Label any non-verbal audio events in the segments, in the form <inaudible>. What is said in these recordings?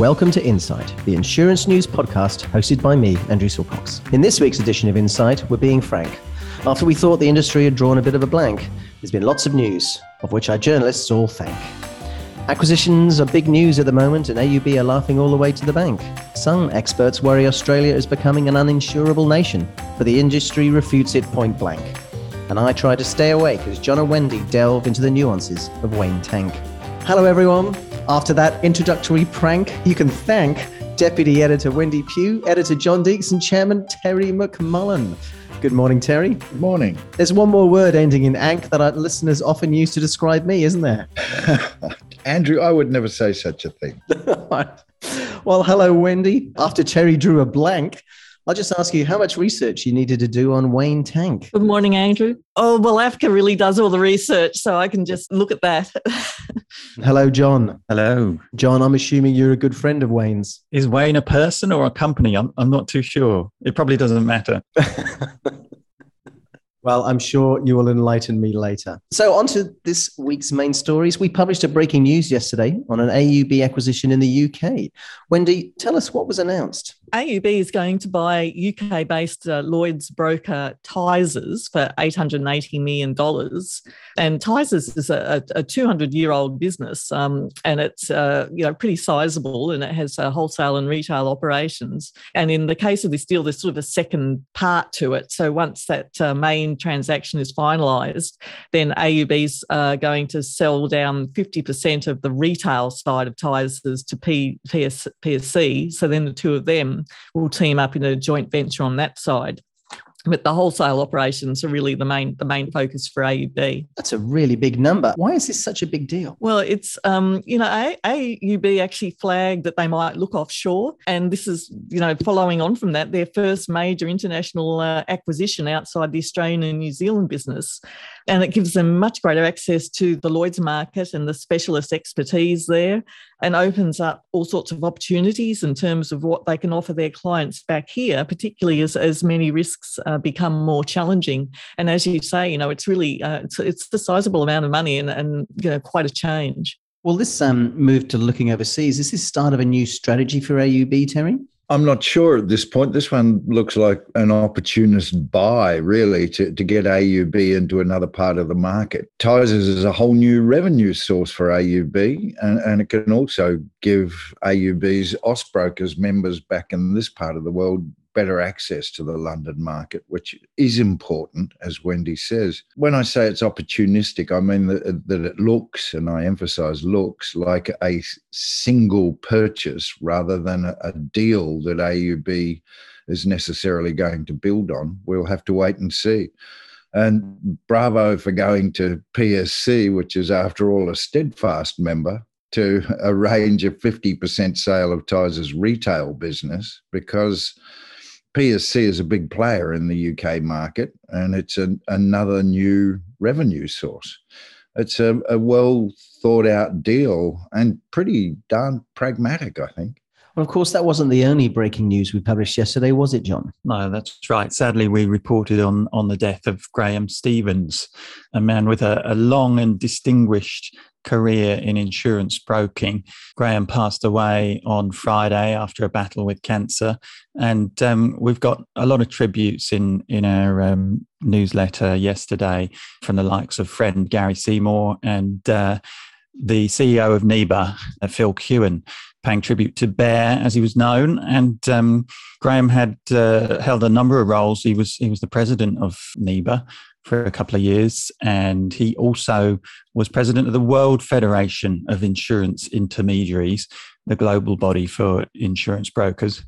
Welcome to Insight, the insurance news podcast hosted by me, Andrew Silcox. In this week's edition of Insight, we're being frank. After we thought the industry had drawn a bit of a blank, there's been lots of news, of which our journalists all thank. Acquisitions are big news at the moment, and AUB are laughing all the way to the bank. Some experts worry Australia is becoming an uninsurable nation, but the industry refutes it point blank. And I try to stay awake as John and Wendy delve into the nuances of Wayne Tank. Hello, everyone. After that introductory prank, you can thank Deputy Editor Wendy Pugh, Editor John Deeks, and Chairman Terry McMullen. Good morning, Terry. Good morning. There's one more word ending in ank that our listeners often use to describe me, isn't there? <laughs> Andrew, I would never say such a thing. <laughs> well, hello, Wendy. After Terry drew a blank, I'll just ask you how much research you needed to do on Wayne Tank. Good morning, Andrew. Oh, well, AFCA really does all the research, so I can just look at that. <laughs> Hello, John. Hello. John, I'm assuming you're a good friend of Wayne's. Is Wayne a person or a company? I'm, I'm not too sure. It probably doesn't matter. <laughs> Well, I'm sure you will enlighten me later. So, on to this week's main stories. We published a breaking news yesterday on an AUB acquisition in the UK. Wendy, tell us what was announced. AUB is going to buy UK based uh, Lloyd's broker Tysers for $880 million. And Tysers is a, a 200 year old business um, and it's uh, you know pretty sizable and it has uh, wholesale and retail operations. And in the case of this deal, there's sort of a second part to it. So once that uh, main transaction is finalised, then AUB's uh, going to sell down 50% of the retail side of Tysers to P, PS, PSC. So then the two of them will team up in a joint venture on that side but the wholesale operations are really the main the main focus for AUB. That's a really big number. Why is this such a big deal? Well, it's um, you know a- AUB actually flagged that they might look offshore, and this is you know following on from that their first major international uh, acquisition outside the Australian and New Zealand business, and it gives them much greater access to the Lloyd's market and the specialist expertise there, and opens up all sorts of opportunities in terms of what they can offer their clients back here, particularly as as many risks uh, become more challenging. And as you say, you know, it's really uh, it's, it's a sizable amount of money and, and you know quite a change. Well, this um, move to looking overseas is this start of a new strategy for AUB, Terry? I'm not sure at this point. This one looks like an opportunist buy, really, to, to get AUB into another part of the market. Tysers is a whole new revenue source for AUB, and, and it can also give AUB's Austbrokers members back in this part of the world better access to the London market, which is important, as Wendy says. When I say it's opportunistic, I mean that, that it looks, and I emphasize looks, like a single purchase rather than a, a deal that AUB is necessarily going to build on. We'll have to wait and see. And bravo for going to PSC, which is, after all, a steadfast member, to arrange a 50% sale of Tysers' retail business because PSC is a big player in the UK market and it's an, another new revenue source. It's a, a well thought out deal and pretty darn pragmatic, I think. Of course, that wasn't the only breaking news we published yesterday, was it, John? No, that's right. Sadly, we reported on on the death of Graham Stevens, a man with a, a long and distinguished career in insurance broking. Graham passed away on Friday after a battle with cancer, and um, we've got a lot of tributes in in our um, newsletter yesterday from the likes of friend Gary Seymour and. Uh, the CEO of NIBA, uh, Phil Kewin, paying tribute to Bear as he was known. And um, Graham had uh, held a number of roles. He was he was the president of NIBA for a couple of years, and he also was president of the World Federation of Insurance Intermediaries, the global body for insurance brokers.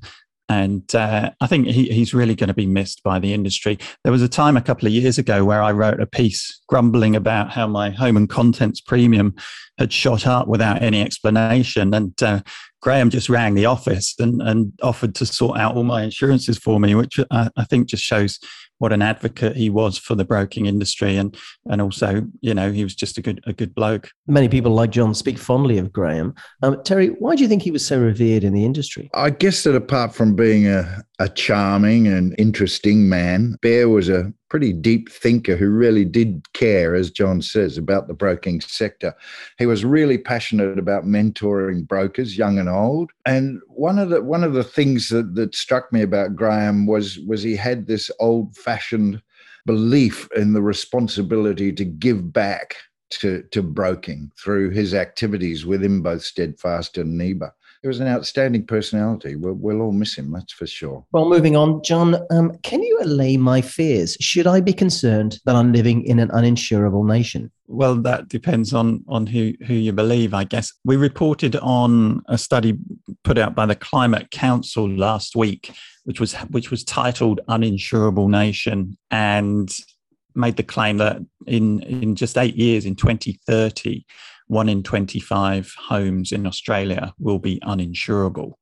And uh, I think he, he's really going to be missed by the industry. There was a time a couple of years ago where I wrote a piece grumbling about how my home and contents premium had shot up without any explanation. And uh, Graham just rang the office and, and offered to sort out all my insurances for me, which I, I think just shows what an advocate he was for the broking industry. And and also you know he was just a good a good bloke. Many people like john speak fondly of graham. Um, terry why do you think he was so revered in the industry? I guess that apart from being a a charming and interesting man. Bear was a pretty deep thinker who really did care, as John says, about the broking sector. He was really passionate about mentoring brokers, young and old. And one of the one of the things that, that struck me about Graham was was he had this old-fashioned belief in the responsibility to give back to, to broking through his activities within both Steadfast and NIBA. He was an outstanding personality. We'll, we'll all miss him, that's for sure. Well, moving on, John, um, can you allay my fears? Should I be concerned that I'm living in an uninsurable nation? Well, that depends on on who who you believe, I guess. We reported on a study put out by the Climate Council last week, which was which was titled "Uninsurable Nation," and made the claim that in in just eight years, in 2030, one in 25 homes in Australia will be uninsurable.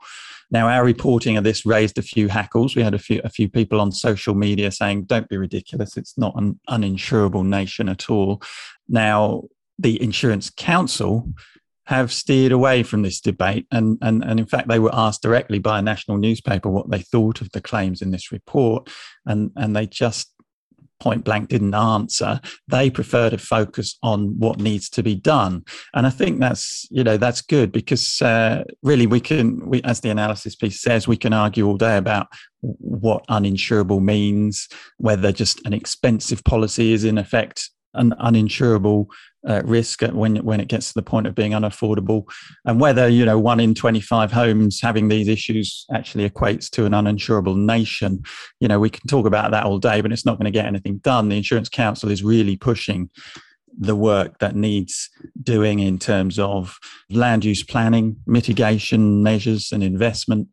Now, our reporting of this raised a few hackles. We had a few a few people on social media saying, "Don't be ridiculous! It's not an uninsurable nation at all." Now, the Insurance Council have steered away from this debate, and and and in fact, they were asked directly by a national newspaper what they thought of the claims in this report, and and they just point blank didn't answer they prefer to focus on what needs to be done. And i think that's you know that's good because uh, really we can we as the analysis piece says we can argue all day about what uninsurable means whether just an expensive policy is in effect an uninsurable uh, risk when when it gets to the point of being unaffordable, and whether you know one in twenty five homes having these issues actually equates to an uninsurable nation. You know, we can talk about that all day, but it's not going to get anything done. The Insurance Council is really pushing the work that needs doing in terms of land use planning, mitigation measures, and investment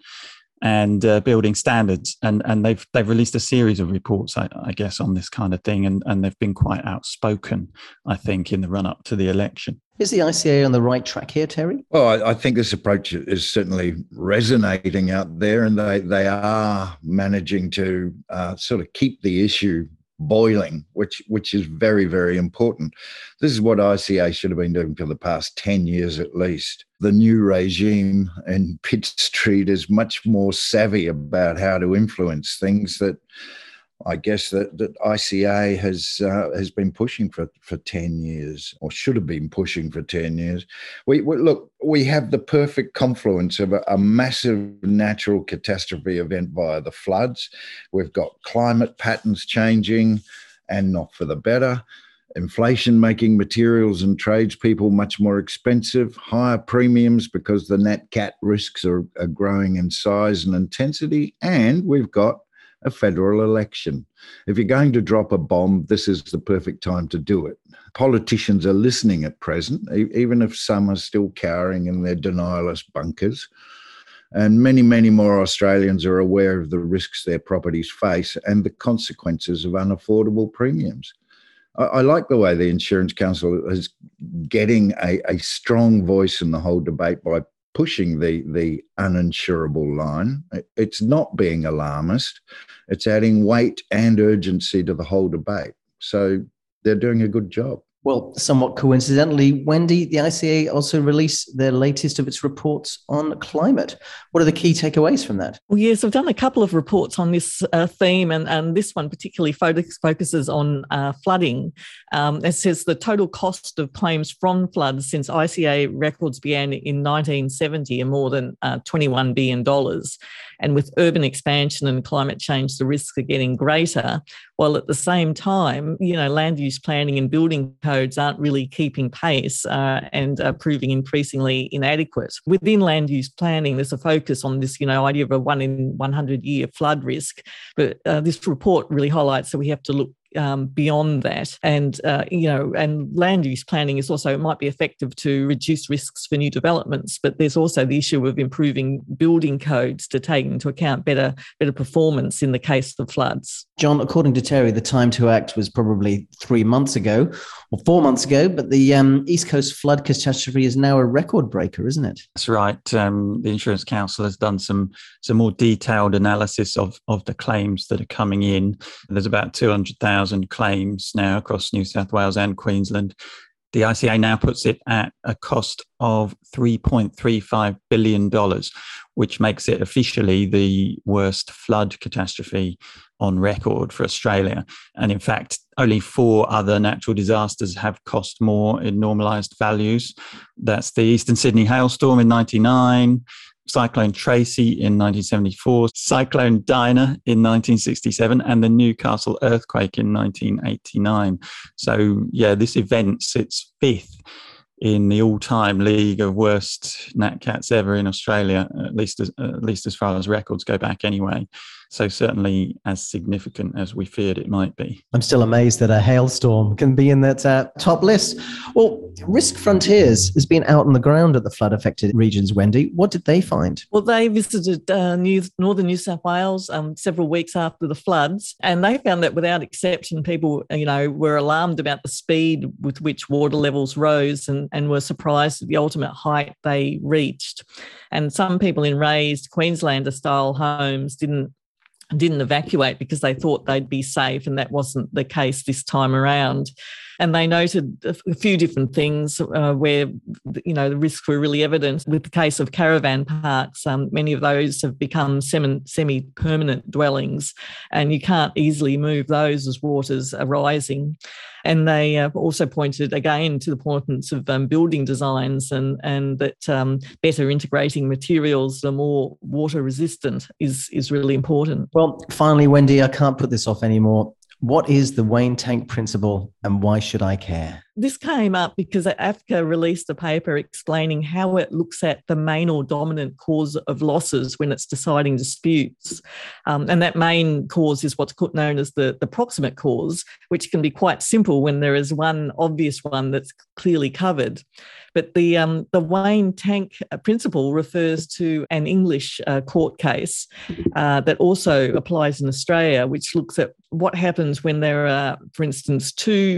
and uh, building standards. And and they've they've released a series of reports, I, I, guess, on this kind of thing, and and they've been quite outspoken, I think, in the run up to the election. Is the ICA on the right track here, Terry? Well, I, I think this approach is certainly resonating out there, and they they are managing to uh, sort of keep the issue boiling, which which is very very important. This is what ICA should have been doing for the past ten years at least. The new regime in <laughs> Pitt Street is much more savvy about how to influence things that I guess that, that ICA has uh, has been pushing for, for 10 years or should have been pushing for 10 years. We, we look, we have the perfect confluence of a, a, massive natural catastrophe event via the floods. We've got climate patterns changing and not for the better. Inflation making materials and tradespeople much more expensive, higher premiums because the net cat risks are, are growing in size and intensity. And we've got a federal election. If you're going to drop a bomb, this is the perfect time to do it. Politicians are listening at present, even if some are still cowering in their denialist bunkers. And many, many more Australians are aware of the risks their properties face and the consequences of unaffordable premiums. I, like the way the Insurance Council is getting a, a strong voice in the whole debate by pushing the the uninsurable line. It's not being alarmist. It's adding weight and urgency to the whole debate. So they're doing a good job. Well, somewhat coincidentally, Wendy, the ICA also released their latest of its reports on climate. What are the key takeaways from that? Well, yes, I've done a couple of reports on this uh, theme, and, and this one particularly focus, focuses on uh, flooding. Um, it says the total cost of claims from floods since ICA records began in 1970 are more than uh, $21 billion. And with urban expansion and climate change, the risks are getting greater. While at the same time, you know, land use planning and building codes aren't really keeping pace uh, and are proving increasingly inadequate. Within land use planning, there's a focus on this, you know, idea of a one in 100 year flood risk. But uh, this report really highlights that we have to look um, beyond that. And, uh, you know, and land use planning is also, might be effective to reduce risks for new developments, but there's also the issue of improving building codes to take into account better, better performance in the case of floods. John, according to Terry, the time to act was probably three months ago or four months ago, but the um, East Coast flood catastrophe is now a record breaker, isn't it? That's right. Um, the Insurance Council has done some some more detailed analysis of, of the claims that are coming in. There's about 200,000 claims now across New South Wales and Queensland. The ICA now puts it at a cost of $3.35 billion, which makes it officially the worst flood catastrophe on record for Australia. And in fact, only four other natural disasters have cost more in normalized values. That's the Eastern Sydney hailstorm in 99, Cyclone Tracy in 1974, Cyclone Dinah in 1967, and the Newcastle earthquake in 1989. So, yeah, this event sits fifth in the all-time league of worst nat cats ever in Australia, at least as, at least as far as records go back anyway. So certainly as significant as we feared it might be. I'm still amazed that a hailstorm can be in that uh, top list. Well, Risk Frontiers has been out on the ground at the flood affected regions, Wendy. What did they find? Well, they visited uh, New, northern New South Wales um, several weeks after the floods, and they found that without exception, people, you know, were alarmed about the speed with which water levels rose and, and were surprised at the ultimate height they reached. And some people in raised Queenslander style homes didn't didn't evacuate because they thought they'd be safe, and that wasn't the case this time around. And they noted a few different things uh, where you know the risks were really evident. With the case of caravan parks, um, many of those have become semi permanent dwellings, and you can't easily move those as waters are rising. And they uh, also pointed again to the importance of um, building designs and, and that um, better integrating materials the more water resistant is, is really important. Well, finally, Wendy, I can't put this off anymore. What is the Wayne Tank principle and why should I care? This came up because AFCA released a paper explaining how it looks at the main or dominant cause of losses when it's deciding disputes. Um, and that main cause is what's known as the, the proximate cause, which can be quite simple when there is one obvious one that's clearly covered. But the um, the Wayne Tank principle refers to an English uh, court case uh, that also applies in Australia, which looks at what happens when there are, for instance, two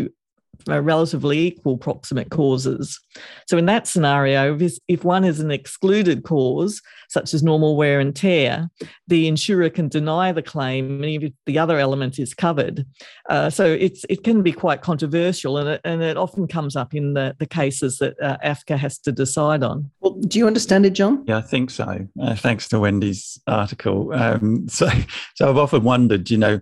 relatively equal proximate causes. So, in that scenario, if, if one is an excluded cause, such as normal wear and tear, the insurer can deny the claim even if the other element is covered. Uh, so, it's, it can be quite controversial and it, and it often comes up in the, the cases that uh, AFCA has to decide on. Well, do you understand it, John? Yeah, I think so. Uh, thanks to Wendy's article. Um, <laughs> so, so I've often wondered, you know,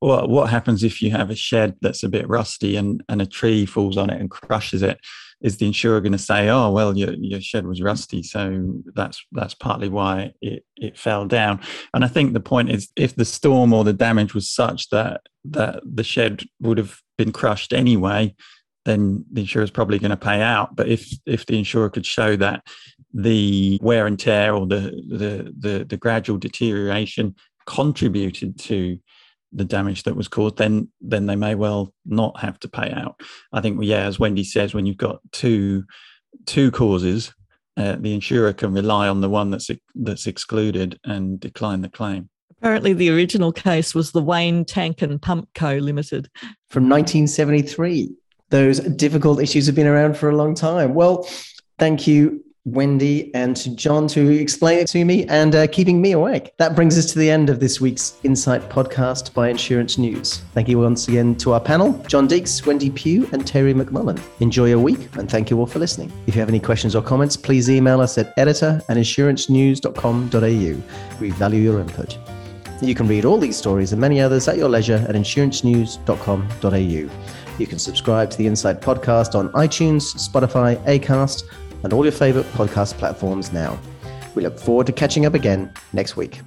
what what happens if you have a shed that's a bit rusty and and a tree falls on it and crushes it? Is the insurer going to say oh well your, your shed was rusty so that's that's partly why it, it fell down. And i think the point is if the storm or the damage was such that that the shed would have been crushed anyway then the insurer is probably going to pay out. But if if the insurer could show that the wear and tear or the the the, the gradual deterioration contributed to the damage that was caused, then then they may well not have to pay out. I think, yeah, as Wendy says, when you've got two two causes, uh, the insurer can rely on the one that's that's excluded and decline the claim. Apparently, the original case was the Wayne Tank and Pump Co. Limited from 1973. Those difficult issues have been around for a long time. Well, thank you Wendy and to John to explain it to me and uh, keeping me awake. That brings us to the end of this week's Insight podcast by Insurance News. Thank you once again to our panel, John Deeks, Wendy Pugh, and Terry McMullen. Enjoy your week and thank you all for listening. If you have any questions or comments, please email us at editor at insurancenews.com.au. We value your input. You can read all these stories and many others at your leisure at insurancenews.com.au. You can subscribe to the Insight podcast on iTunes, Spotify, Acast, and all your favorite podcast platforms now. We look forward to catching up again next week.